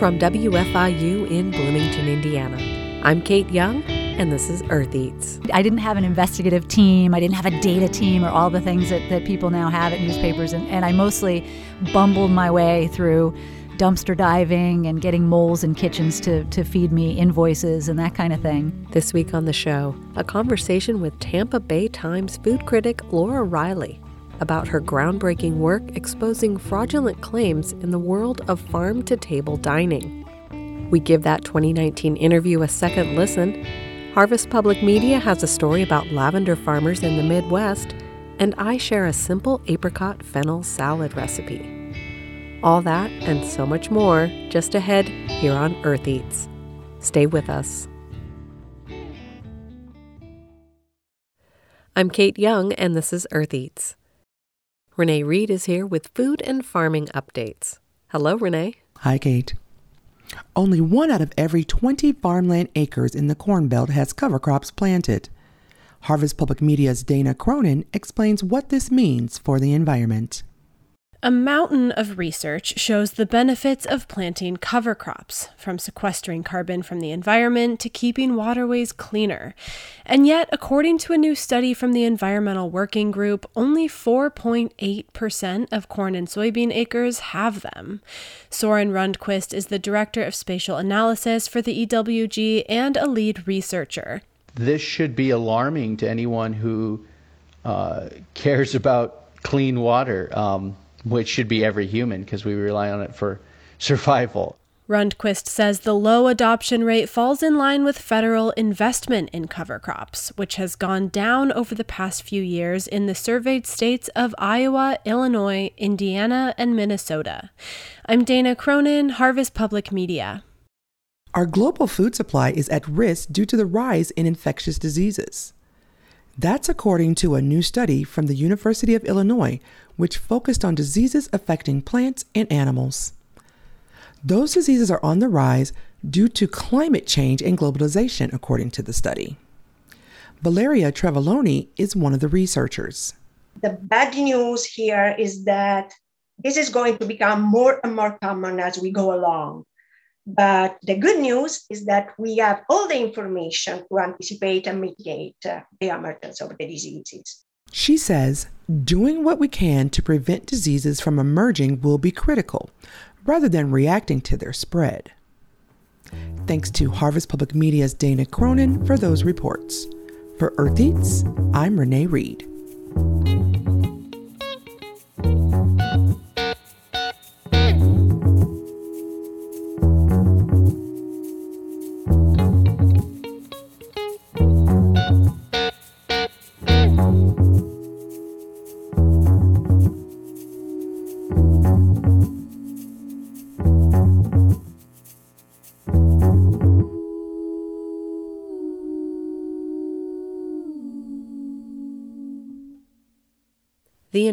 From WFIU in Bloomington, Indiana, I'm Kate Young, and this is Earth Eats. I didn't have an investigative team, I didn't have a data team, or all the things that, that people now have at newspapers, and, and I mostly bumbled my way through dumpster diving and getting moles in kitchens to, to feed me invoices and that kind of thing. This week on the show, a conversation with Tampa Bay Times food critic Laura Reiley about her groundbreaking work exposing fraudulent claims in the world of farm to table dining. We give that 2019 interview a second listen. Harvest Public Media has a story about lavender farmers in the Midwest, and I share a simple apricot fennel salad recipe. All that and so much more just ahead here on Earth Eats. Stay with us. I'm Kate Young, and this is Earth Eats. Renee Reed is here with food and farming updates. Hello, Renee. Hi, Kate. Only one out of every 20 farmland acres in the Corn Belt has cover crops planted. Harvest Public Media's Dana Cronin explains what this means for the environment. A mountain of research shows the benefits of planting cover crops, from sequestering carbon from the environment to keeping waterways cleaner. And yet, according to a new study from the Environmental Working Group, only 4.8% of corn and soybean acres have them. Soren Rundquist is the Director of Spatial Analysis for the EWG and a lead researcher. This should be alarming to anyone who uh, cares about clean water. Um, which should be every human because we rely on it for survival. Rundquist says the low adoption rate falls in line with federal investment in cover crops, which has gone down over the past few years in the surveyed states of Iowa, Illinois, Indiana, and Minnesota. I'm Dana Cronin, Harvest Public Media. Our global food supply is at risk due to the rise in infectious diseases. That's according to a new study from the University of Illinois, which focused on diseases affecting plants and animals. Those diseases are on the rise due to climate change and globalization, according to the study. Valeria Trivellone is one of the researchers. The bad news here is that this is going to become more and more common as we go along. But the good news is that we have all the information to anticipate and mitigate uh, the emergence of the diseases. She says doing what we can to prevent diseases from emerging will be critical, rather than reacting to their spread. Thanks to Harvest Public Media's Dana Cronin for those reports. For Earth Eats, I'm Renee Reed.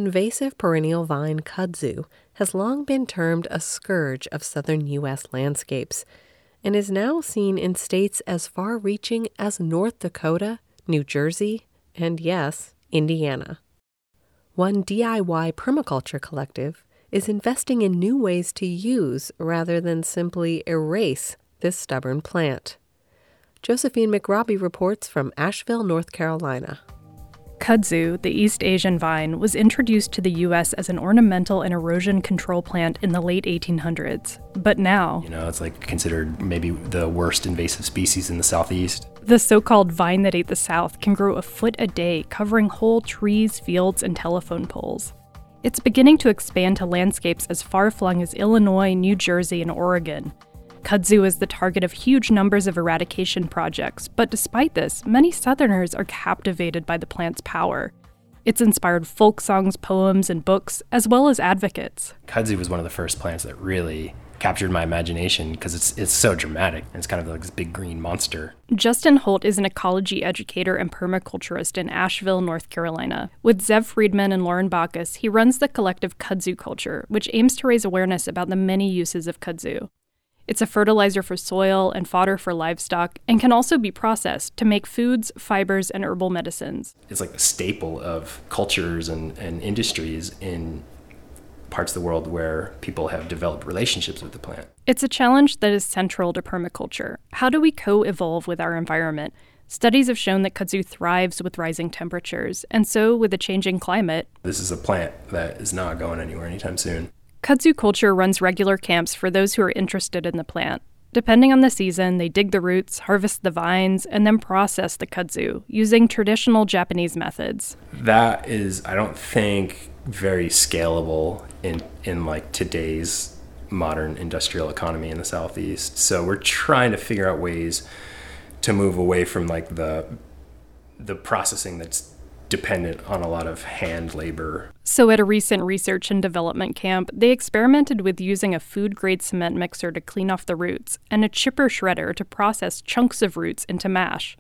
Invasive perennial vine kudzu has long been termed a scourge of southern U.S. landscapes and is now seen in states as far reaching as North Dakota, New Jersey, and yes, Indiana. One DIY permaculture collective is investing in new ways to use rather than simply erase this stubborn plant. Josephine McRobbie reports from Asheville, North Carolina. Kudzu, the East Asian vine, was introduced to the U.S. as an ornamental and erosion control plant in the late 1800s. But now, you know, it's like considered maybe the worst invasive species in the southeast. The so called vine that ate the South can grow a foot a day, covering whole trees, fields, and telephone poles. It's beginning to expand to landscapes as far flung as Illinois, New Jersey, and Oregon, Kudzu is the target of huge numbers of eradication projects, but despite this, many Southerners are captivated by the plant's power. It's inspired folk songs, poems, and books, as well as advocates. Kudzu was one of the first plants that really captured my imagination because it's it's so dramatic. And it's kind of like this big green monster. Justin Holt is an ecology educator and permaculturist in Asheville, North Carolina. With Zev Friedman and Lauren Bacchus, he runs the collective Kudzu Culture, which aims to raise awareness about the many uses of kudzu. It's a fertilizer for soil and fodder for livestock and can also be processed to make foods, fibers, and herbal medicines. It's like a staple of cultures and, and industries in parts of the world where people have developed relationships with the plant. It's a challenge that is central to permaculture. How do we co evolve with our environment? Studies have shown that kudzu thrives with rising temperatures, and so with a changing climate. This is a plant that is not going anywhere anytime soon. Kudzu Culture runs regular camps for those who are interested in the plant. Depending on the season, they dig the roots, harvest the vines, and then process the kudzu using traditional Japanese methods. That is, I don't think, very scalable in in like today's modern industrial economy in the southeast. So we're trying to figure out ways to move away from like the the processing that's dependent on a lot of hand labor. So, at a recent research and development camp, they experimented with using a food grade cement mixer to clean off the roots and a chipper shredder to process chunks of roots into mash.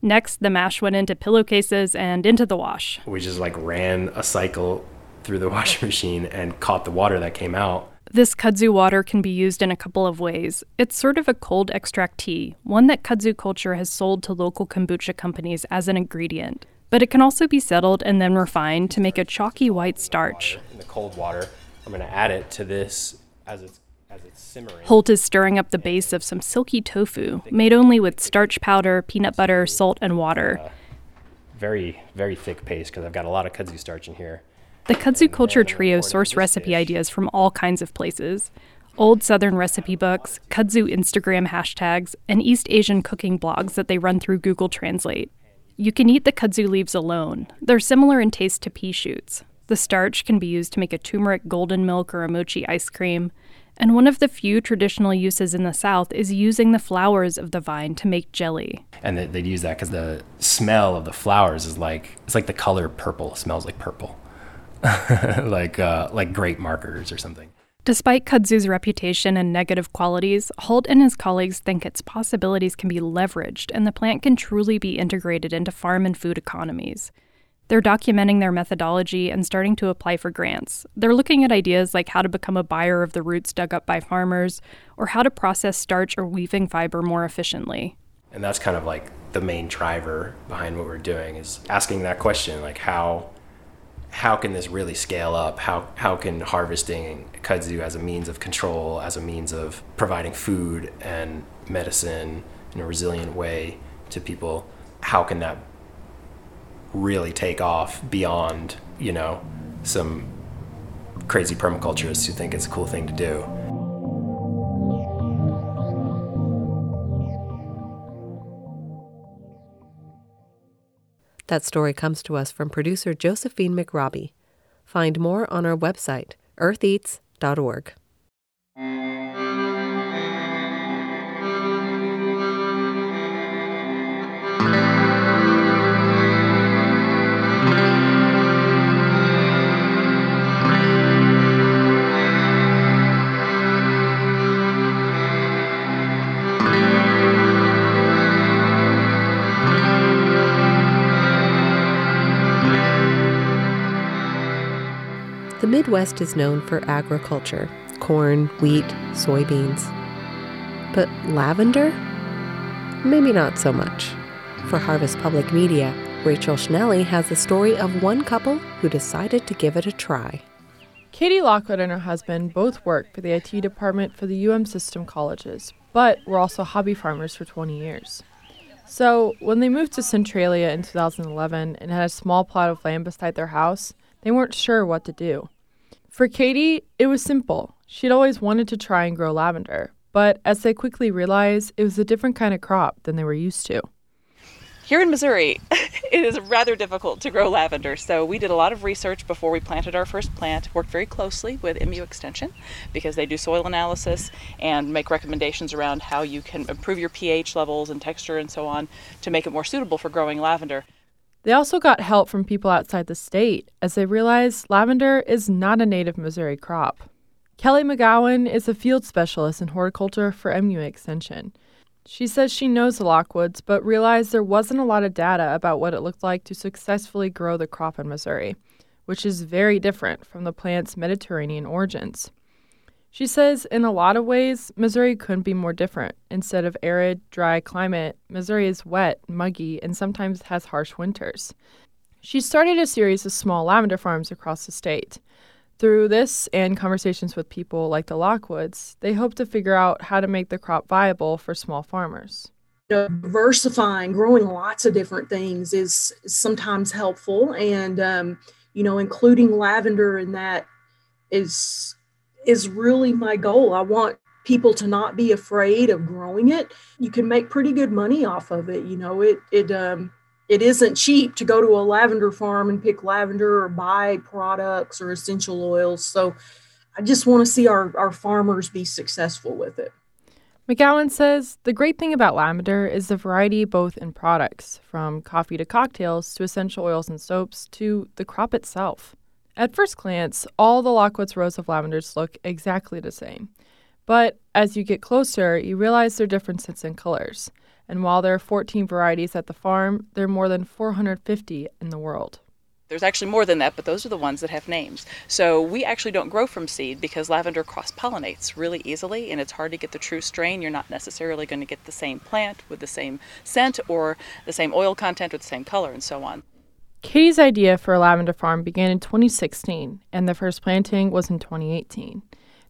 Next, the mash went into pillowcases and into the wash. We just like ran a cycle through the washing machine and caught the water that came out. This kudzu water can be used in a couple of ways. It's sort of a cold extract tea, one that kudzu culture has sold to local kombucha companies as an ingredient. But it can also be settled and then refined to make a chalky white starch. In the cold water, I'm going to add it to this as it's as it's simmering. Holt is stirring up the base of some silky tofu, made only with starch powder, peanut butter, salt, and water. Uh, very, very thick paste because I've got a lot of kudzu starch in here. The Kudzu Culture Trio source recipe ideas from all kinds of places old Southern recipe books, kudzu Instagram hashtags, and East Asian cooking blogs that they run through Google Translate. You can eat the kudzu leaves alone. They're similar in taste to pea shoots. The starch can be used to make a turmeric golden milk or a mochi ice cream. And one of the few traditional uses in the South is using the flowers of the vine to make jelly. And they'd use that because the smell of the flowers is like, it's like the color purple. It smells like purple. like uh, like grape markers or something. Despite kudzu's reputation and negative qualities, Holt and his colleagues think its possibilities can be leveraged and the plant can truly be integrated into farm and food economies. They're documenting their methodology and starting to apply for grants. They're looking at ideas like how to become a buyer of the roots dug up by farmers or how to process starch or weaving fiber more efficiently. And that's kind of like the main driver behind what we're doing is asking that question like how how can this really scale up? How, how can harvesting kudzu as a means of control, as a means of providing food and medicine in a resilient way to people, how can that really take off beyond, you know, some crazy permaculturists who think it's a cool thing to do? That story comes to us from producer Josephine McRobbie. Find more on our website, eartheats.org. The Midwest is known for agriculture corn, wheat, soybeans. But lavender? Maybe not so much. For Harvest Public Media, Rachel Schnelly has the story of one couple who decided to give it a try. Katie Lockwood and her husband both work for the IT department for the UM system colleges, but were also hobby farmers for 20 years. So, when they moved to Centralia in 2011 and had a small plot of land beside their house, they weren't sure what to do. For Katie, it was simple. She'd always wanted to try and grow lavender, but as they quickly realized, it was a different kind of crop than they were used to. Here in Missouri, it is rather difficult to grow lavender, so we did a lot of research before we planted our first plant, worked very closely with MU Extension because they do soil analysis and make recommendations around how you can improve your pH levels and texture and so on to make it more suitable for growing lavender. They also got help from people outside the state as they realized lavender is not a native Missouri crop. Kelly McGowan is a field specialist in horticulture for MU Extension. She says she knows the Lockwoods, but realized there wasn't a lot of data about what it looked like to successfully grow the crop in Missouri, which is very different from the plant's Mediterranean origins. She says in a lot of ways, Missouri couldn't be more different. Instead of arid, dry climate, Missouri is wet, muggy, and sometimes has harsh winters. She started a series of small lavender farms across the state. Through this and conversations with people like the Lockwoods, they hope to figure out how to make the crop viable for small farmers. diversifying, growing lots of different things is sometimes helpful, and um, you know, including lavender in that is is really my goal. I want people to not be afraid of growing it. You can make pretty good money off of it. You know, it it um, it isn't cheap to go to a lavender farm and pick lavender or buy products or essential oils. So I just want to see our, our farmers be successful with it. McGowan says the great thing about lavender is the variety both in products, from coffee to cocktails to essential oils and soaps to the crop itself. At first glance, all the Lockwoods rows of lavenders look exactly the same. But as you get closer, you realize their differences in colors. And while there are 14 varieties at the farm, there are more than 450 in the world. There's actually more than that, but those are the ones that have names. So we actually don't grow from seed because lavender cross pollinates really easily and it's hard to get the true strain. You're not necessarily going to get the same plant with the same scent or the same oil content or the same color and so on. Katie's idea for a lavender farm began in 2016 and the first planting was in 2018.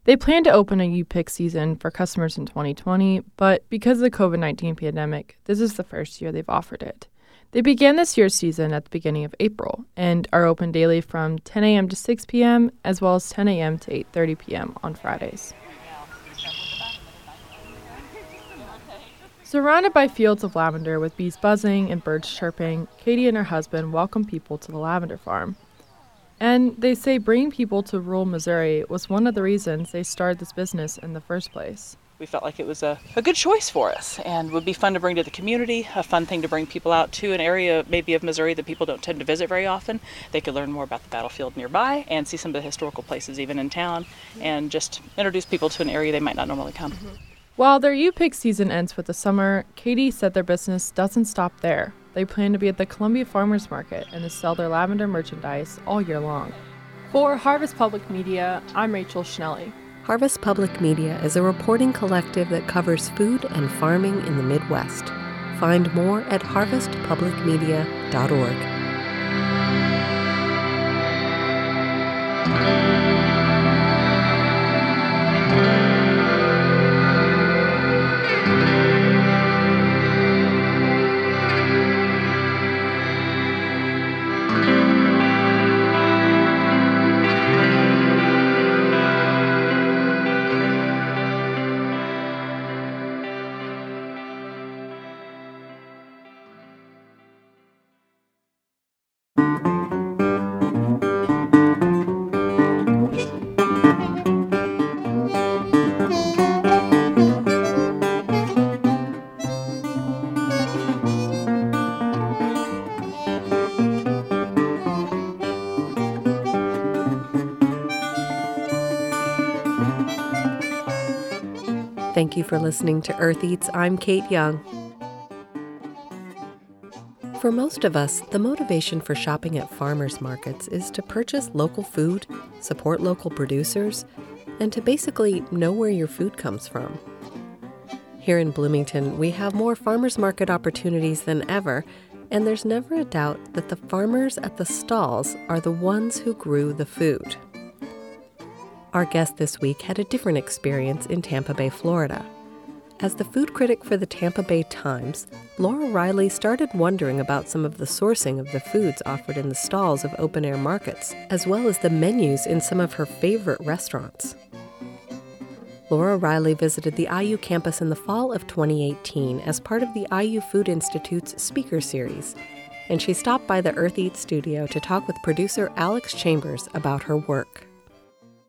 They plan to open a U-Pick season for customers in 2020, but because of the COVID 19 pandemic, this is the first year they've offered it. They began this year's season at the beginning of April and are open daily from 10 a.m. to 6 p.m. as well as 10 a.m. to 8:30 p.m. on Fridays. Surrounded by fields of lavender with bees buzzing and birds chirping, Katie and her husband welcome people to the lavender farm. And they say bringing people to rural Missouri was one of the reasons they started this business in the first place. We felt like it was a, a good choice for us and would be fun to bring to the community, a fun thing to bring people out to an area maybe of Missouri that people don't tend to visit very often. They could learn more about the battlefield nearby and see some of the historical places even in town and just introduce people to an area they might not normally come. Mm-hmm. While their U-Pick season ends with the summer, Katie said their business doesn't stop there. They plan to be at the Columbia Farmers Market and to sell their lavender merchandise all year long. For Harvest Public Media, I'm Rachel Schnelly. Harvest Public Media is a reporting collective that covers food and farming in the Midwest. Find more at harvestpublicmedia.org. Thank you for listening to Earth Eats. I'm Kate Young. For most of us, the motivation for shopping at farmers markets is to purchase local food, support local producers, and to basically know where your food comes from. Here in Bloomington, we have more farmers market opportunities than ever, and there's never a doubt that the farmers at the stalls are the ones who grew the food. Our guest this week had a different experience in Tampa Bay, Florida. As the food critic for the Tampa Bay Times, Laura Reiley started wondering about some of the sourcing of the foods offered in the stalls of open air markets, as well as the menus in some of her favorite restaurants. Laura Reiley visited the IU campus in the fall of 2018 as part of the IU Food Institute's speaker series, and she stopped by the Earth Eats studio to talk with producer Alex Chambers about her work.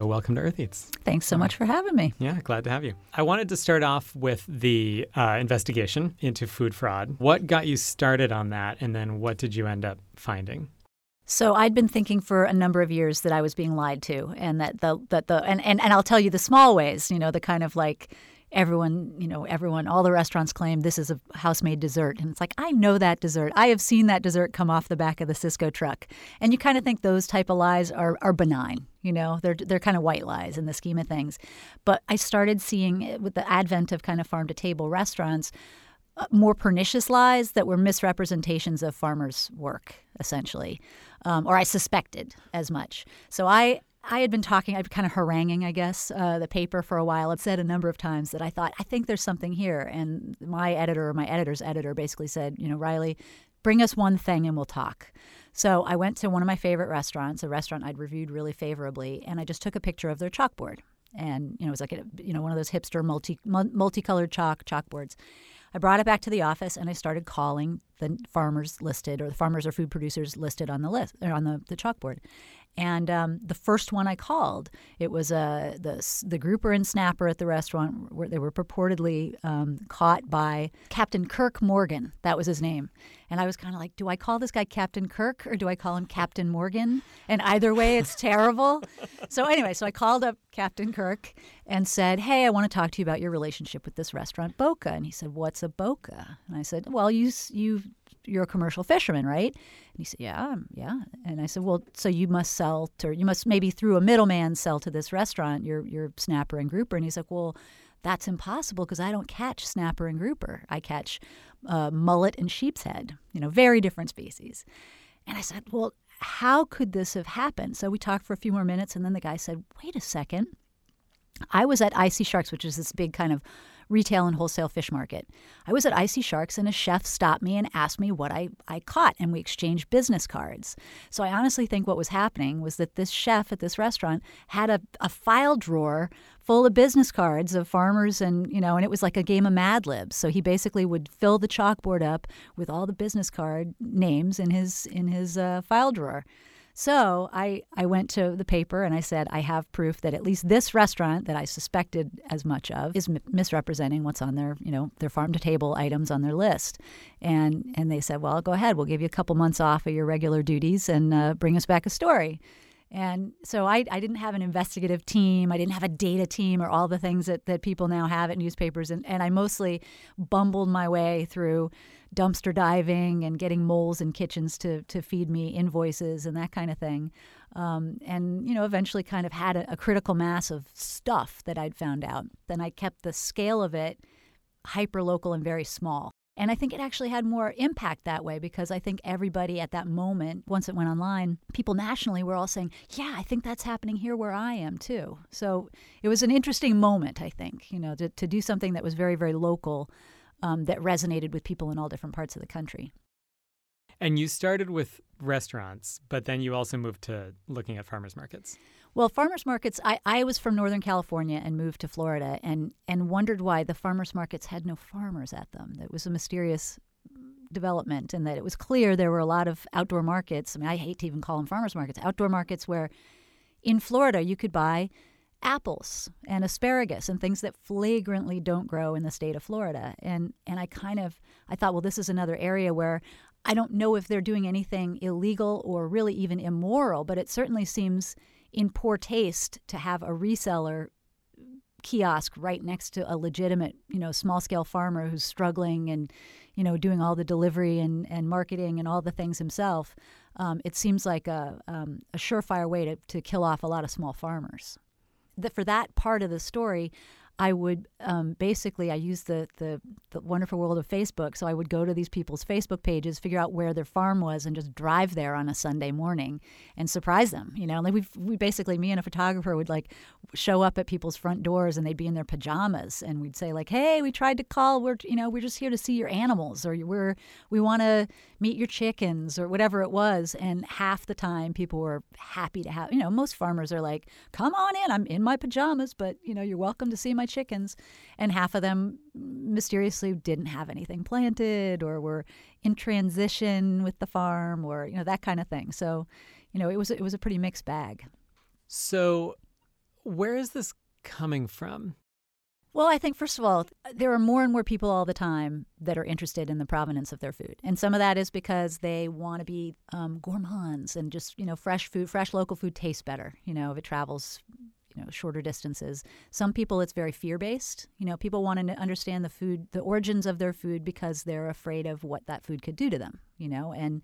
Welcome to Earth Eats. Thanks so much for having me. Yeah, glad to have you. I wanted to start off with the uh, investigation into food fraud. What got you started on that, and then what did you end up finding? So I'd been thinking for a number of years that I was being lied to, and that the that the and and, and I'll tell you the small ways, you know, the kind of like everyone, you know, everyone, all the restaurants claim this is a house made dessert. And it's like, I know that dessert. I have seen that dessert come off the back of the Sysco truck. And you kind of think those type of lies are, are benign. You know, they're, they're kind of white lies in the scheme of things. But I started seeing with the advent of kind of farm to table restaurants, uh, more pernicious lies that were misrepresentations of farmers' work, essentially, um, or I suspected as much. So I I had been talking, I've kind of haranguing, I guess, uh, the paper for a while. I've said a number of times that I thought, I think there's something here. And my editor, or my editor's editor, basically said, you know, Reiley, bring us one thing and we'll talk. So I went to one of my favorite restaurants, a restaurant I'd reviewed really favorably, and I just took a picture of their chalkboard. And you know, it was like a, you know one of those hipster multi multicolored chalk chalkboards. I brought it back to the office and I started calling the farmers listed or the farmers or food producers listed on the list or on the, the chalkboard. And um, the first one I called, it was uh, the the grouper and snapper at the restaurant where they were purportedly um, caught by Captain Kirk Morgan. That was his name. And I was kind of like, do I call this guy Captain Kirk or do I call him Captain Morgan? And either way, it's terrible. so anyway, so I called up Captain Kirk and said, hey, I want to talk to you about your relationship with this restaurant Boca. And he said, what's a Boca? And I said, well, you you you're a commercial fisherman, right? And he said, yeah, yeah. And I said, well, so you must sell to, you must maybe through a middleman sell to this restaurant your your snapper and grouper. And he's like, well, that's impossible because I don't catch snapper and grouper. I catch uh, mullet and sheep's head, you know, very different species. And I said, well, how could this have happened? So we talked for a few more minutes, and then the guy said, wait a second. I was at Icy Sharks, which is this big kind of retail and wholesale fish market. I was at Icy Sharks and a chef stopped me and asked me what I, I caught, and we exchanged business cards. So I honestly think what was happening was that this chef at this restaurant had a, a file drawer full of business cards of farmers and, you know, and it was like a game of Mad Libs. So he basically would fill the chalkboard up with all the business card names in his in his uh, file drawer. So I, I went to the paper and I said, I have proof that at least this restaurant that I suspected as much of is m- misrepresenting what's on their, you know, their farm to table items on their list. And, and they said, well, go ahead. We'll give you a couple months off of your regular duties and uh, bring us back a story. And so I, I didn't have an investigative team. I didn't have a data team or all the things that, that people now have at newspapers. And, and I mostly bumbled my way through dumpster diving and getting moles in kitchens to, to feed me invoices and that kind of thing. Um, and, you know, eventually kind of had a, a critical mass of stuff that I'd found out. Then I kept the scale of it hyper local and very small. And I think it actually had more impact that way because I think everybody at that moment, once it went online, people nationally were all saying, Yeah, I think that's happening here where I am too. So it was an interesting moment, I think, you know, to, to do something that was very, very local um, that resonated with people in all different parts of the country. And you started with restaurants, but then you also moved to looking at farmers markets. Well, farmers markets, I, I was from Northern California and moved to Florida and, and wondered why the farmers markets had no farmers at them. It was a mysterious development and that it was clear there were a lot of outdoor markets. I mean, I hate to even call them farmers markets, outdoor markets where in Florida you could buy apples and asparagus and things that flagrantly don't grow in the state of Florida. And and I kind of I thought, well, this is another area where I don't know if they're doing anything illegal or really even immoral, but it certainly seems in poor taste to have a reseller kiosk right next to a legitimate, you know, small scale farmer who's struggling and, you know, doing all the delivery and, and marketing and all the things himself. Um, it seems like a, um, a surefire way to, to kill off a lot of small farmers. That for that part of the story, I would um, basically I use the, the, the wonderful world of Facebook. So I would go to these people's Facebook pages, figure out where their farm was, and just drive there on a Sunday morning and surprise them. You know, like we we basically me and a photographer would like show up at people's front doors and they'd be in their pajamas and we'd say like, "Hey, we tried to call. We're you know we're just here to see your animals, or we're we want to meet your chickens, or whatever it was." And half the time, people were happy to have. You know, most farmers are like, "Come on in. I'm in my pajamas, but you know, you're welcome to see my chickens, and half of them mysteriously didn't have anything planted or were in transition with the farm or you know that kind of thing. So, you know, it was it was a pretty mixed bag. So, where is this coming from? Well, I think first of all, there are more and more people all the time that are interested in the provenance of their food, and some of that is because they want to be um, gourmands and just you know fresh food, fresh local food tastes better. You know, if it travels you know shorter distances. Some people it's very fear based. You know, people want to understand the food, the origins of their food because they're afraid of what that food could do to them. You know, and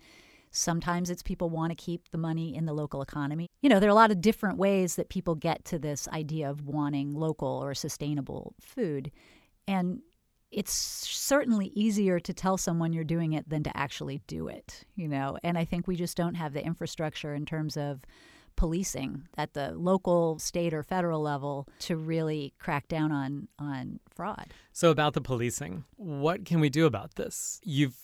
sometimes it's people want to keep the money in the local economy. You know, there are a lot of different ways that people get to this idea of wanting local or sustainable food, and it's certainly easier to tell someone you're doing it than to actually do it, you know. And I think we just don't have the infrastructure in terms of policing at the local, state, or federal level to really crack down on on fraud. So about the policing, what can we do about this? You've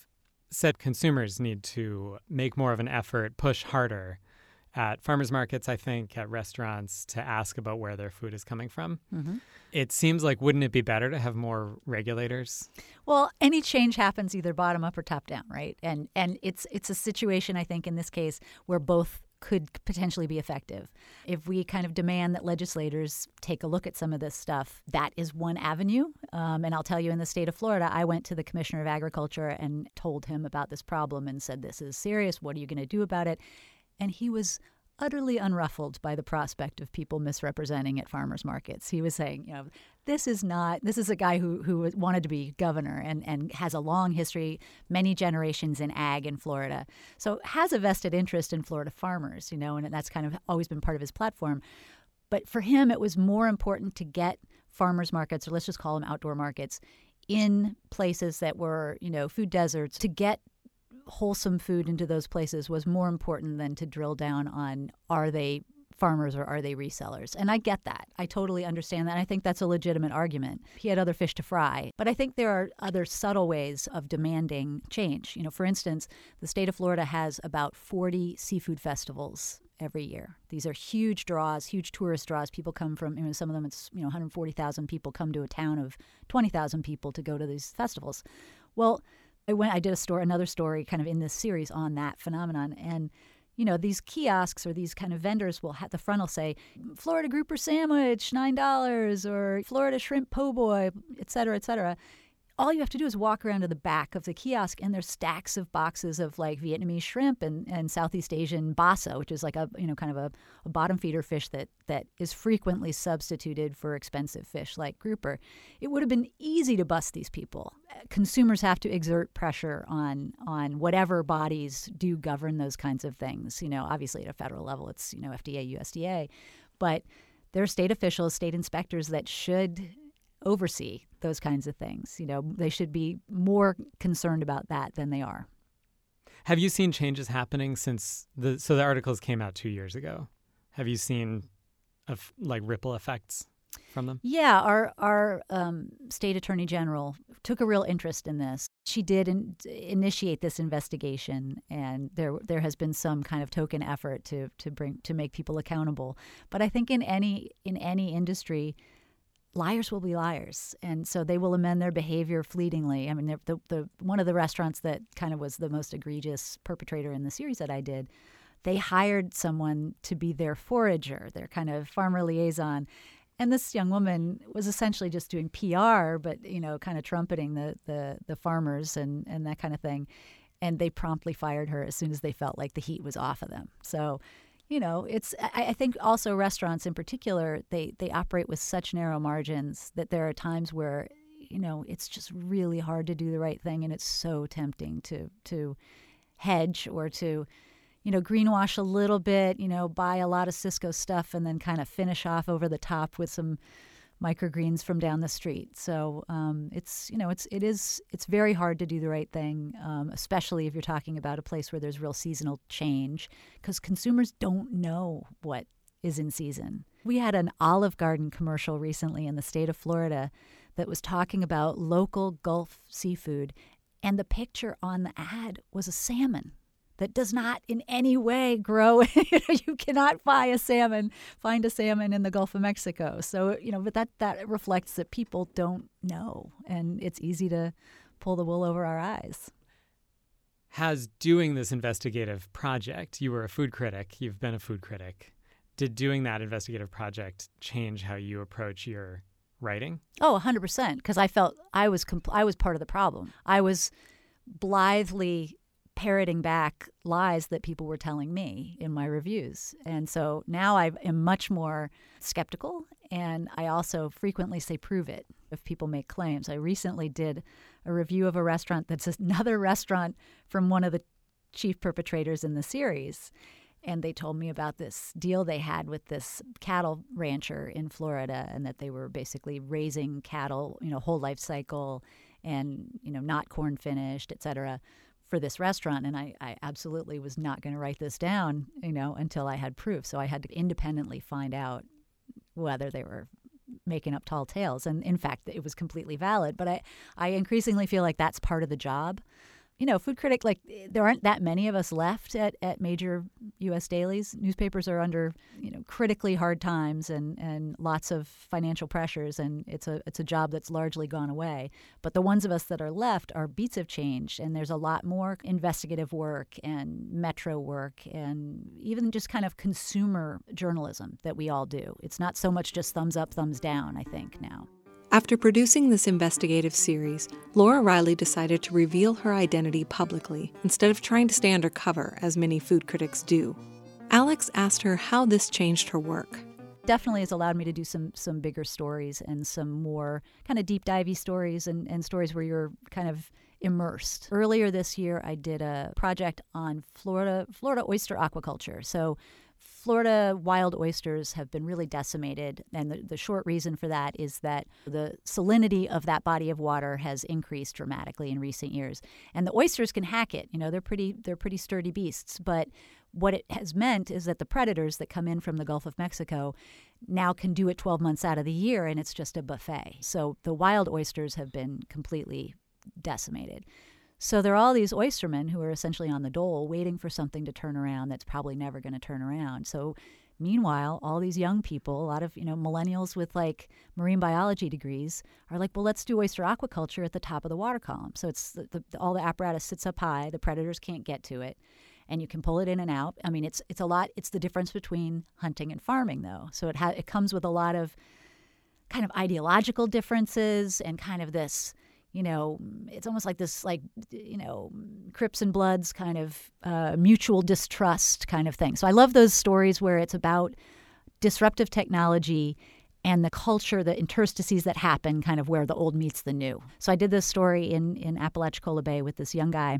said consumers need to make more of an effort, push harder at farmers markets, I think, at restaurants to ask about where their food is coming from. Mm-hmm. It seems like, wouldn't it be better to have more regulators? Well, any change happens either bottom up or top down, right? And and it's it's a situation I think in this case where both could potentially be effective. If we kind of demand that legislators take a look at some of this stuff, that is one avenue. Um, and I'll tell you, in the state of Florida, I went to the Commissioner of Agriculture and told him about this problem and said, This is serious. What are you going to do about it? and he was utterly unruffled by the prospect of people misrepresenting at farmers markets. He was saying, you know, this is not this is a guy who who wanted to be governor and and has a long history, many generations in ag in Florida. So has a vested interest in Florida farmers, you know, and that's kind of always been part of his platform. But for him it was more important to get farmers markets or let's just call them outdoor markets in places that were, you know, food deserts to get wholesome food into those places was more important than to drill down on are they farmers or are they resellers? And I get that. I totally understand that. I think that's a legitimate argument. He had other fish to fry. But I think there are other subtle ways of demanding change. You know, for instance, the state of Florida has about 40 seafood festivals every year. These are huge draws, huge tourist draws. People come from, you know, some of them it's, you know, 140,000 people come to a town of 20,000 people to go to these festivals. Well, I went I did a story another story kind of in this series on that phenomenon. And you know these kiosks or these kind of vendors will have the front will say Florida grouper sandwich nine dollars or Florida shrimp po' boy et cetera et cetera all you have to do is walk around to the back of the kiosk and there's stacks of boxes of like Vietnamese shrimp and, and Southeast Asian basa, which is like a you know kind of a, a bottom feeder fish that that is frequently substituted for expensive fish like grouper. It would have been easy to bust these people. Consumers have to exert pressure on on whatever bodies do govern those kinds of things. You know, obviously at a federal level it's, you know, FDA, USDA, but there are state officials, state inspectors that should oversee those kinds of things. You know, they should be more concerned about that than they are. Have you seen changes happening since the so the articles came out 2 years ago? Have you seen of like ripple effects from them? Yeah, our our um, state attorney general took a real interest in this. She did in, initiate this investigation, and there there has been some kind of token effort to to bring to make people accountable. But I think in any in any industry, liars will be liars and so they will amend their behavior fleetingly. I mean the, the one of the restaurants that kind of was the most egregious perpetrator in the series that i did they hired someone to be their forager their kind of farmer liaison. And this young woman was essentially just doing pr but you know kind of trumpeting the the, the farmers and and that kind of thing. And they promptly fired her as soon as they felt like the heat was off of them. So you know, it's I, I, think also restaurants in particular, they they operate with such narrow margins that there are times where, you know, it's just really hard to do the right thing and it's so tempting to to hedge or to you know, greenwash a little bit, you know, buy a lot of Sysco stuff and then kind of finish off over the top with some microgreens from down the street. So um, it's you know it's it is it's very hard to do the right thing, um, especially if you're talking about a place where there's real seasonal change, because consumers don't know what is in season. We had an Olive Garden commercial recently in the state of Florida that was talking about local Gulf seafood, and the picture on the ad was a salmon that does not in any way grow. you cannot buy a salmon, find a salmon in the Gulf of Mexico. So, you know, but that, that reflects that people don't know. And it's easy to pull the wool over our eyes. Has doing this investigative project, you were a food critic, you've been a food critic. Did doing that investigative project change how you approach your writing? Oh, 100%, because I felt I was compl- I was part of the problem. I was blithely parroting back lies that people were telling me in my reviews. And so now I am much more skeptical. And I also frequently say, prove it if people make claims. I recently did a review of a restaurant that's another restaurant from one of the chief perpetrators in the series. And they told me about this deal they had with this cattle rancher in Florida and that they were basically raising cattle, you know, whole life cycle and, you know, not corn finished, et cetera, for this restaurant and I, I absolutely was not going to write this down you know until i had proof. So i had to independently find out whether they were making up tall tales. And in fact it was completely valid. But i i increasingly feel like that's part of the job you know, food critic, like eh, there aren't that many of us left at, at major U.S. dailies. Newspapers are under, you know, critically hard times and, and lots of financial pressures, and it's a it's a job that's largely gone away. But the ones of us that are left, our beats have changed, and there's a lot more investigative work and metro work, and even just kind of consumer journalism that we all do. It's not so much just thumbs up, thumbs down. I think now. After producing this investigative series, Laura Reiley decided to reveal her identity publicly instead of trying to stay undercover, as many food critics do. Alex asked her how this changed her work. Definitely has allowed me to do some some bigger stories and some more kind of deep divey stories and, and stories where you're kind of immersed. Earlier this year, I did a project on Florida Florida oyster aquaculture. So Florida wild oysters have been really decimated, and the, the, short reason for that is that the salinity of that body of water has increased dramatically in recent years. And the oysters can hack it. You know, they're pretty they're pretty sturdy beasts, but what it has meant is that the predators that come in from the Gulf of Mexico now can do it 12 months out of the year, and it's just a buffet. So the wild oysters have been completely decimated. So there are all these oystermen who are essentially on the dole waiting for something to turn around that's probably never going to turn around. So meanwhile, all these young people, a lot of, you know, millennials with like marine biology degrees are like, well, let's do oyster aquaculture at the top of the water column. So it's the, the, all the apparatus sits up high, the predators can't get to it. And you can pull it in and out. I mean, it's it's a lot. It's the difference between hunting and farming, though. So it ha- it comes with a lot of kind of ideological differences and kind of this you know, it's almost like this, like, you know, Crips and Bloods kind of uh, mutual distrust kind of thing. So I love those stories where it's about disruptive technology and the culture, the interstices that happen, kind of where the old meets the new. So I did this story in in Apalachicola Bay with this young guy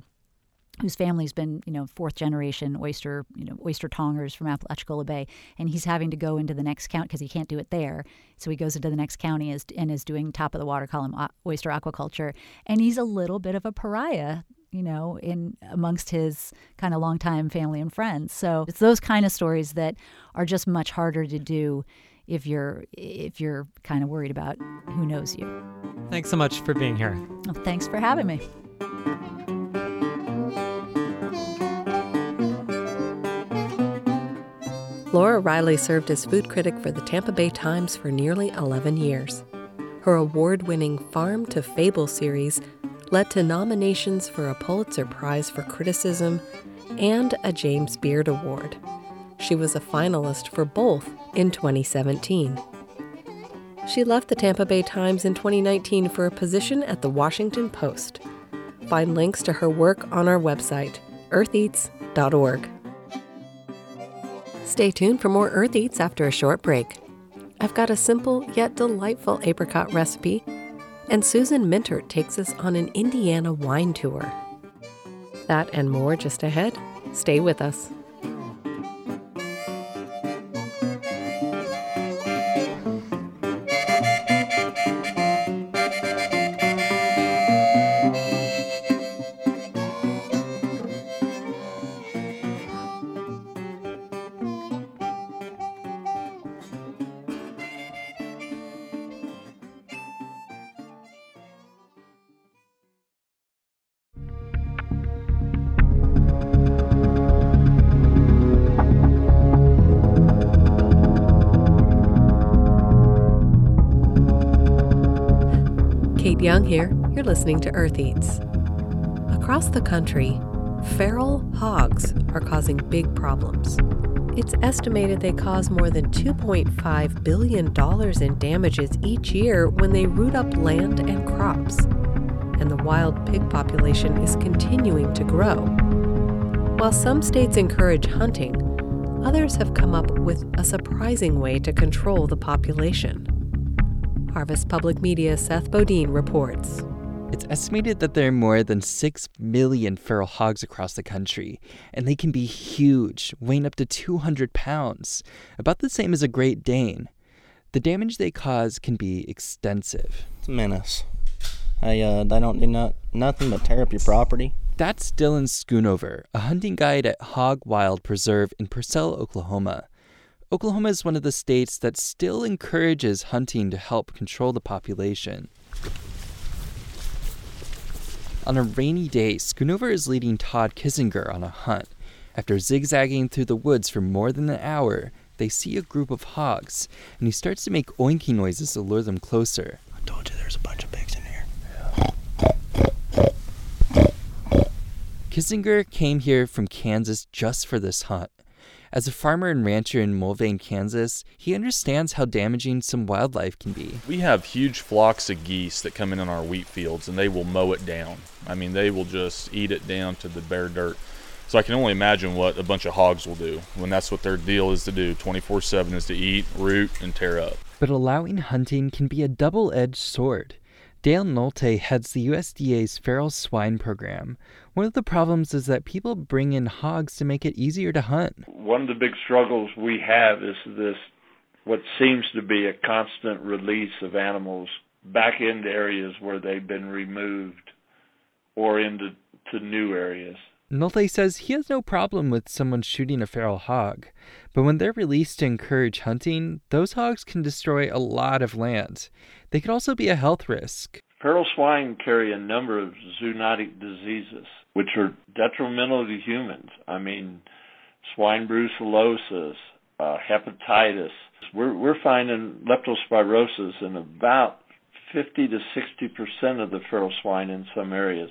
whose family's been, you know, fourth generation oyster, you know, oyster tongers from Apalachicola Bay, and he's having to go into the next county because he can't do it there. So he goes into the next county and is doing top of the water column uh, oyster aquaculture, and he's a little bit of a pariah you know, in amongst his kind of longtime family and friends. So it's those kind of stories that are just much harder to do if you're if you're kind of worried about who knows you. Thanks so much for being here. Well, thanks for having me. Laura Reiley served as food critic for the Tampa Bay Times for nearly 11 years. Her award winning Farm to Fable series led to nominations for a Pulitzer Prize for Criticism and a James Beard Award. She was a finalist for both in 2017. She left the Tampa Bay Times in 2019 for a position at the Washington Post. Find links to her work on our website, eartheats.org. Stay tuned for more Earth Eats after a short break. I've got a simple yet delightful apricot recipe, and Susan Minter takes us on an Indiana wine tour. That and more just ahead. Stay with us. Young here. You're listening to Earth Eats. Across the country, feral hogs are causing big problems. It's estimated they cause more than $2.5 billion in damages each year when they root up land and crops. And the wild pig population is continuing to grow. While some states encourage hunting, others have come up with a surprising way to control the population. Harvest Public Media Seth Bodine reports. It's estimated that there are more than 6 million feral hogs across the country, and they can be huge, weighing up to 200 pounds, about the same as a Great Dane. The damage they cause can be extensive. It's a menace. They, uh, they don't do not, nothing but tear up your property. That's Dylan Schoonover, a hunting guide at Hog Wild Preserve in Purcell, Oklahoma. Oklahoma is one of the states that still encourages hunting to help control the population. On a rainy day, Schoonover is leading Todd Kissinger on a hunt. After zigzagging through the woods for more than an hour, they see a group of hogs, and he starts to make oinking noises to lure them closer. I told you there's a bunch of pigs in here. Kissinger came here from Kansas just for this hunt. As a farmer and rancher in Mulvane, Kansas, he understands how damaging some wildlife can be. We have huge flocks of geese that come in on our wheat fields and they will mow it down. I mean, they will just eat it down to the bare dirt. So I can only imagine what a bunch of hogs will do when that's what their deal is to do 24 7 is to eat, root, and tear up. But allowing hunting can be a double edged sword. Dale Nolte heads the USDA's feral swine program. One of the problems is that people bring in hogs to make it easier to hunt. One of the big struggles we have is this what seems to be a constant release of animals back into areas where they've been removed or into to new areas. Nolte says he has no problem with someone shooting a feral hog, but when they're released to encourage hunting, those hogs can destroy a lot of land. They could also be a health risk. Feral swine carry a number of zoonotic diseases which are detrimental to humans. I mean, swine brucellosis, uh, hepatitis. We're, we're finding leptospirosis in about 50 to 60 percent of the feral swine in some areas.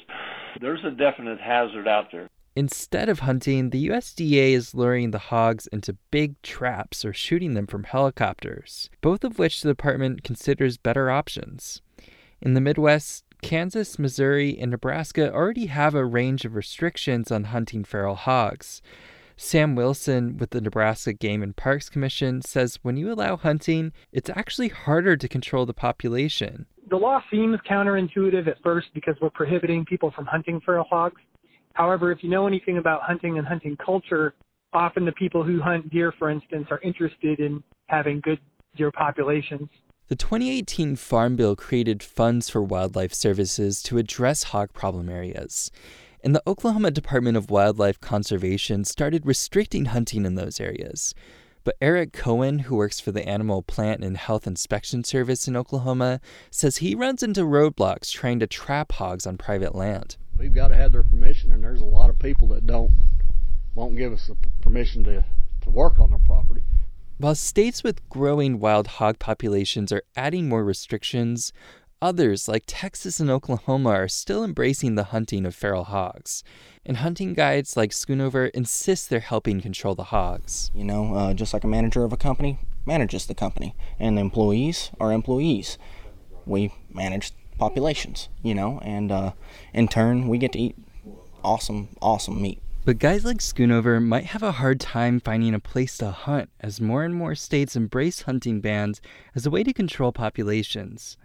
There's a definite hazard out there. Instead of hunting, the USDA is luring the hogs into big traps or shooting them from helicopters, both of which the department considers better options. In the Midwest, Kansas, Missouri, and Nebraska already have a range of restrictions on hunting feral hogs. Sam Wilson with the Nebraska Game and Parks Commission says when you allow hunting, it's actually harder to control the population. The law seems counterintuitive at first because we're prohibiting people from hunting feral hogs. However, if you know anything about hunting and hunting culture, often the people who hunt deer, for instance, are interested in having good deer populations. The 2018 Farm Bill created funds for wildlife services to address hog problem areas. And the Oklahoma Department of Wildlife Conservation started restricting hunting in those areas. But Eric Cohen, who works for the Animal Plant and Health Inspection Service in Oklahoma, says he runs into roadblocks trying to trap hogs on private land. We've got to have their permission, and there's a lot of people that don't won't give us the permission to, to work on their property. While states with growing wild hog populations are adding more restrictions, others, like Texas and Oklahoma, are still embracing the hunting of feral hogs. And hunting guides like Schoonover insist they're helping control the hogs. You know, uh, just like a manager of a company manages the company, and the employees are employees. We manage populations, you know, and uh, in turn, we get to eat awesome, awesome meat. But guys like Schoonover might have a hard time finding a place to hunt as more and more states embrace hunting bans as a way to control populations.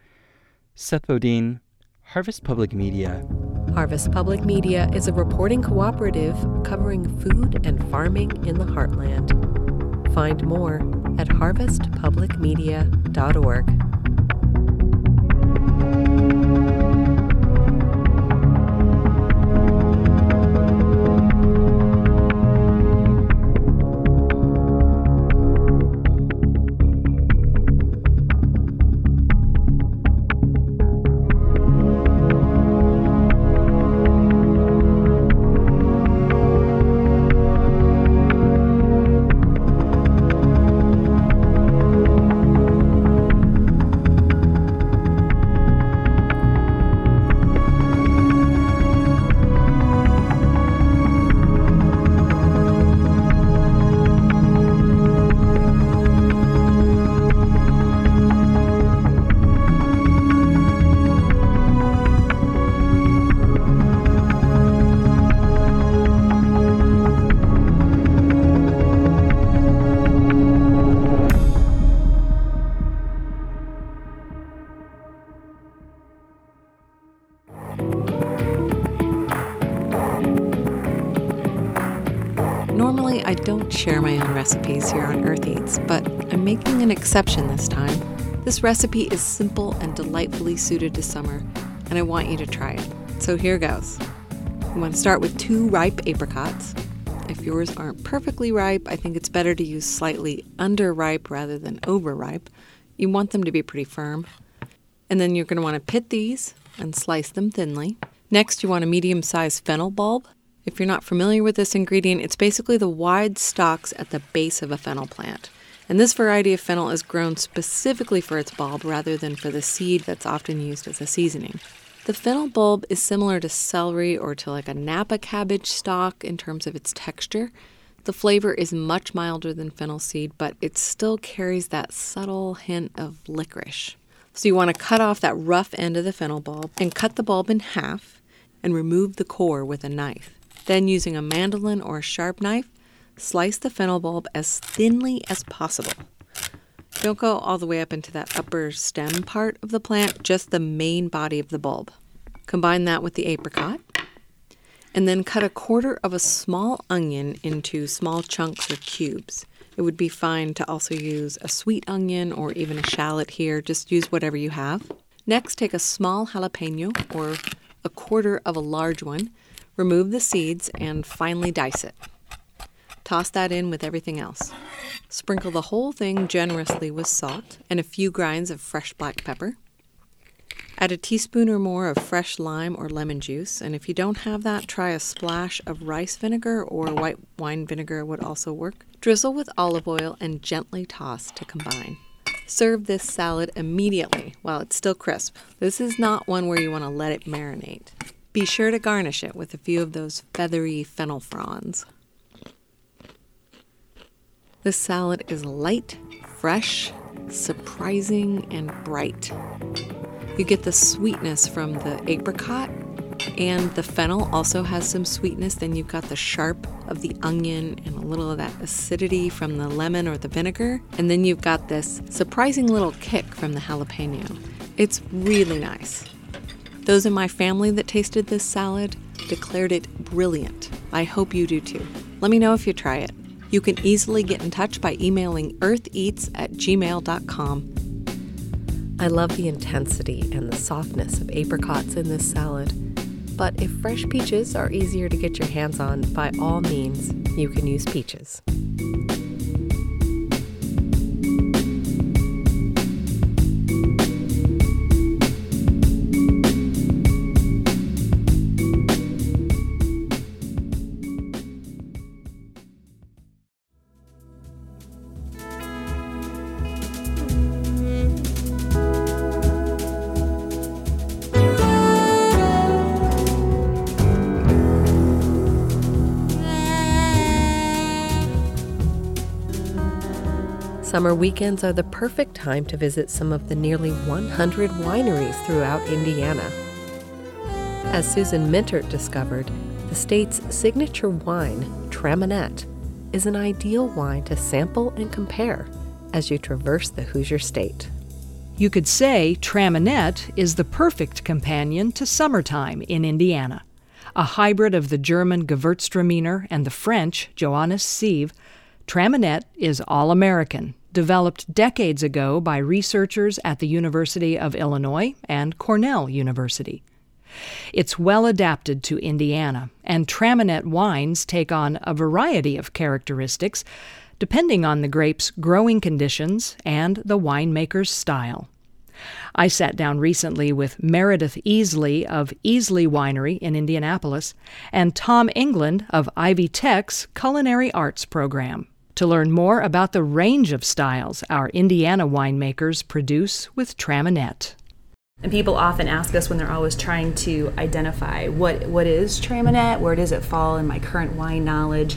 Seth Bodine, Harvest Public Media. Harvest Public Media is a reporting cooperative covering food and farming in the heartland. Find more at harvestpublicmedia.org. share my own recipes here on Earth Eats, but I'm making an exception this time. This recipe is simple and delightfully suited to summer, and I want you to try it. So here goes. You want to start with two ripe apricots. If yours aren't perfectly ripe, I think it's better to use slightly underripe rather than overripe. You want them to be pretty firm. And then you're going to want to pit these and slice them thinly. Next, you want a medium sized fennel bulb. If you're not familiar with this ingredient, it's basically the wide stalks at the base of a fennel plant. And this variety of fennel is grown specifically for its bulb rather than for the seed that's often used as a seasoning. The fennel bulb is similar to celery or to like a Napa cabbage stalk in terms of its texture. The flavor is much milder than fennel seed, but it still carries that subtle hint of licorice. So you want to cut off that rough end of the fennel bulb and cut the bulb in half and remove the core with a knife. Then, using a mandolin or a sharp knife, slice the fennel bulb as thinly as possible. Don't go all the way up into that upper stem part of the plant, just the main body of the bulb. Combine that with the apricot, and then cut a quarter of a small onion into small chunks or cubes. It would be fine to also use a sweet onion or even a shallot here, just use whatever you have. Next, take a small jalapeno or a quarter of a large one, remove the seeds, and finely dice it. Toss that in with everything else. Sprinkle the whole thing generously with salt and a few grinds of fresh black pepper. Add a teaspoon or more of fresh lime or lemon juice, and if you don't have that, try a splash of rice vinegar or white wine vinegar would also work. Drizzle with olive oil and gently toss to combine. Serve this salad immediately while it's still crisp. This is not one where you want to let it marinate. Be sure to garnish it with a few of those feathery fennel fronds. This salad is light, fresh, surprising, and bright. You get the sweetness from the apricot, and the fennel also has some sweetness. Then you've got the sharp of the onion and a little of that acidity from the lemon or the vinegar. And then you've got this surprising little kick from the jalapeno. It's really nice. Those in my family that tasted this salad declared it brilliant. I hope you do too. Let me know if you try it. You can easily get in touch by emailing eartheats at gmail.com. I love the intensity and the softness of apricots in this salad. But if fresh peaches are easier to get your hands on, by all means, you can use peaches. Summer weekends are the perfect time to visit some of the nearly 100 wineries throughout Indiana. As Susan Mintert discovered, the state's signature wine, Traminette, is an ideal wine to sample and compare as you traverse the Hoosier State. You could say Traminette is the perfect companion to summertime in Indiana. A hybrid of the German Gewürztraminer and the French Joannes Seyve, Traminette is all American, developed decades ago by researchers at the University of Illinois and Cornell University. It's well adapted to Indiana, and Traminette wines take on a variety of characteristics depending on the grape's growing conditions and the winemaker's style. I sat down recently with Meredith Easley of Easley Winery in Indianapolis and Tom England of Ivy Tech's Culinary Arts program to learn more about the range of styles our Indiana winemakers produce with Traminette. And people often ask us when they're always trying to identify what, what is Traminette, where does it fall in my current wine knowledge.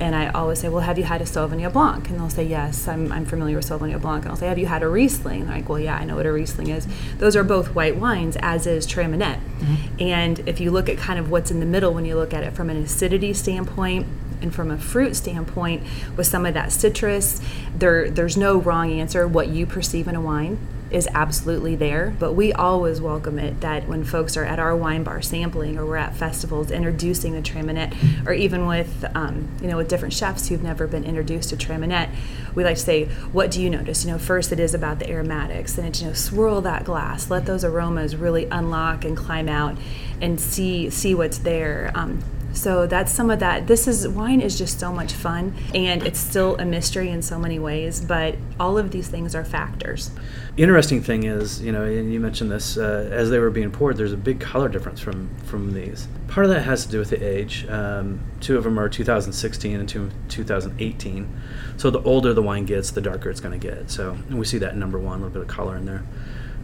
And I always say, well, have you had a Sauvignon Blanc? And they'll say, yes, I'm, I'm familiar with Sauvignon Blanc. And I'll say, have you had a Riesling? And they're like, well, yeah, I know what a Riesling is. Those are both white wines, as is Traminette. Mm-hmm. And if you look at kind of what's in the middle, when you look at it from an acidity standpoint, and from a fruit standpoint with some of that citrus there there's no wrong answer what you perceive in a wine is absolutely there, but we always welcome it that when folks are at our wine bar sampling or we're at festivals introducing the Traminette, or even with um, you know with different chefs who've never been introduced to Traminette, we like to say, what do you notice? You know, first it is about the aromatics, and it's you know swirl that glass, let those aromas really unlock and climb out, and see see what's there. Um, so that's some of that. This is wine is just so much fun, and it's still a mystery in so many ways. But all of these things are factors. Interesting thing is, you know, and you mentioned this uh, as they were being poured. There's a big color difference from from these. Part of that has to do with the age. Um, two of them are 2016 and two 2018. So the older the wine gets, the darker it's going to get. So we see that number one, a little bit of color in there.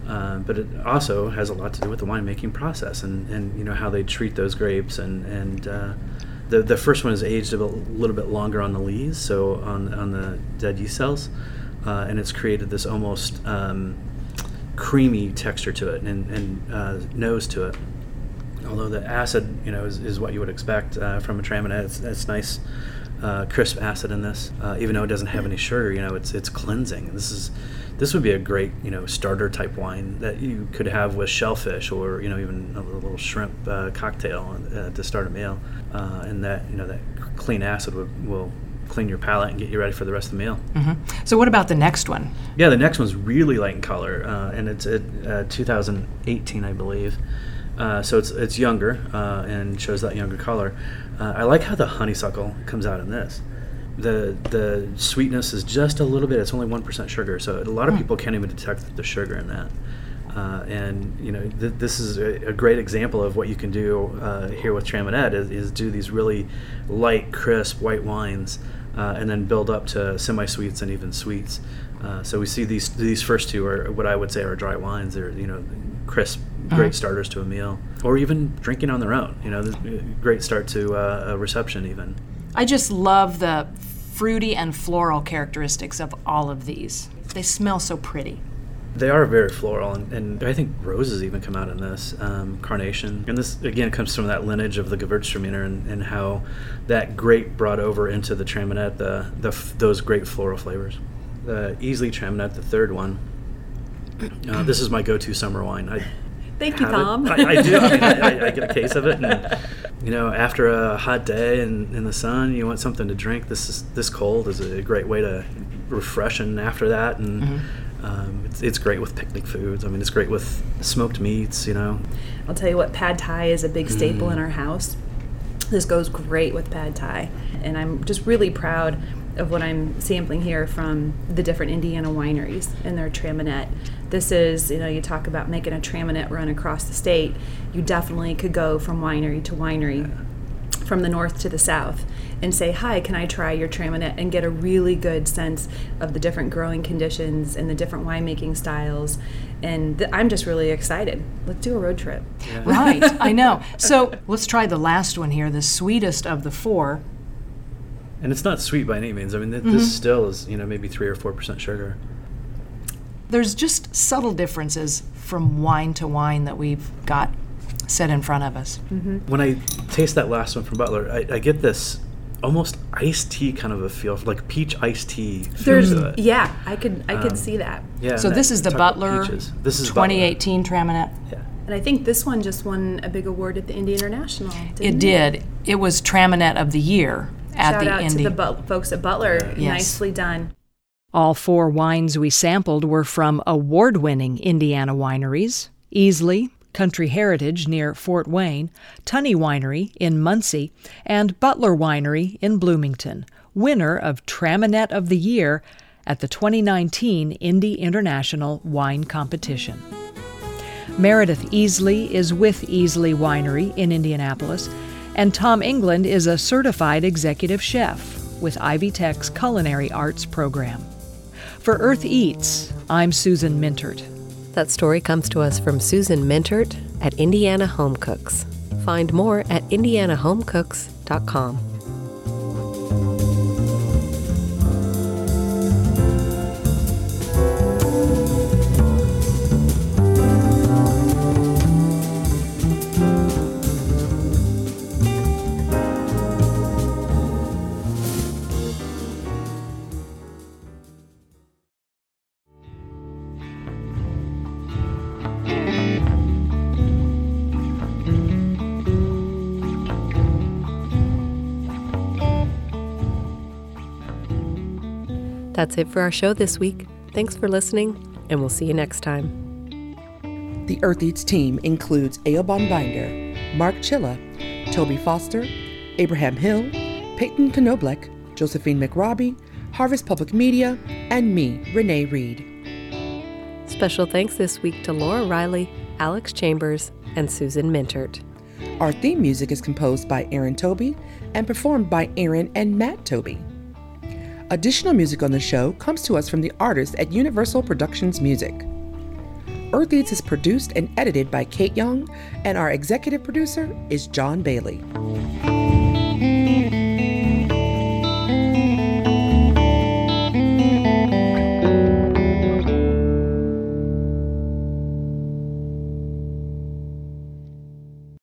Uh, but it also has a lot to do with the winemaking process and, and you know how they treat those grapes and and uh, the the first one is aged a little bit longer on the lees, so on on the dead yeast cells, uh, and it's created this almost um, creamy texture to it and, and uh, nose to it. Although the acid, you know, is, is what you would expect uh, from a Traminette. It's, it's nice, crisp acid in this, even though it doesn't have any sugar. You know, it's it's cleansing. This is this would be a great you know starter type wine that you could have with shellfish or you know even a little shrimp uh, cocktail uh, to start a meal uh, and that you know that clean acid would, will clean your palate and get you ready for the rest of the meal mm-hmm. so what about the next one yeah the next one's really light in color uh, and it's at uh, 2018 i believe uh, so it's it's younger and shows that younger color i like how the honeysuckle comes out in this the the sweetness is just a little bit. It's only one percent sugar, so a lot of mm. people can't even detect the sugar in that. Uh, and you know th- this is a, a, great example of what you can do uh, here with Traminette is, is, do these really light, crisp white wines, uh, and then build up to semi-sweets and even sweets. Uh, so we see these these first two are what I would say are dry wines. They're you know crisp, great uh-huh. starters to a meal, or even drinking on their own. You know, great start to uh, a reception even. I just love the fruity and floral characteristics of all of these. They smell so pretty. They are very floral, and, and I think roses even come out in this um, carnation. And this again comes from that lineage of the Gewürztraminer and, and how that grape brought over into the Traminette the, the those great floral flavors. The Easley Traminette, the third one. Uh, this is my go-to summer wine. I Thank you, Tom. I, I, do. I, mean, I, I, get a case of it, and you know, after a hot day and in the sun, you want something to drink. This is this cold is a great way to refreshen after that, and mm-hmm. um, it's, it's great with picnic foods. I mean, it's great with smoked meats. You know, I'll tell you what, pad thai is a big staple mm. in our house. This goes great with pad thai, and I'm just really proud of what I'm sampling here from the different Indiana wineries and their Traminette. This is, you know, you talk about making a Traminette run across the state. You definitely could go from winery to winery, from the north to the south, and say, Hi, can I try your Traminette? and get a really good sense of the different growing conditions and the different winemaking styles. And th- I'm just really excited. Let's do a road trip. Yeah. Right, I know. So let's try the last one here, the sweetest of the four and it's not sweet by any means. I mean, th- mm-hmm. this still is you know maybe three or four percent sugar. There's just subtle differences from wine to wine that we've got set in front of us. Mm-hmm. When I taste that last one from Butler, I, I, get this almost iced tea kind of a feel, like peach iced tea. There's yeah, I could I could um, see that. Yeah. So this is the Butler. This is 2018 Butler. Traminette. Yeah. And I think this one just won a big award at the Indy International. It did. It was Traminette of the Year at Shout the out Indy. to the bu- folks at Butler. Yes. Nicely done. All four wines we sampled were from award winning Indiana wineries Easley, Country Heritage near Fort Wayne, Tonne Winery in Muncie, and Butler Winery in Bloomington, winner of Traminette of the Year at the 2019 Indy International Wine Competition. Meredith Easley is with Easley Winery in Indianapolis and Tom England is a certified executive chef with Ivy Tech's Culinary Arts program. For Earth Eats, I'm Susan Mintert. That story comes to us from Susan Mintert at Indiana Home Cooks. Find more at indianahomecooks.com. That's it for our show this week. Thanks for listening, and we'll see you next time. The Earth Eats team includes Eoban Binder, Mark Chilla, Toby Foster, Abraham Hill, Peyton Knoblech, Josephine McRobbie, Harvest Public Media, and me, Renee Reed. Special thanks this week to Laura Reiley, Alex Chambers, and Susan Mintert. Our theme music is composed by Aaron Toby and performed by Aaron and Matt Toby. Additional music on the show comes to us from the artists at Universal Productions Music. Earth Eats is produced and edited by Kate Young, and our executive producer is John Bailey.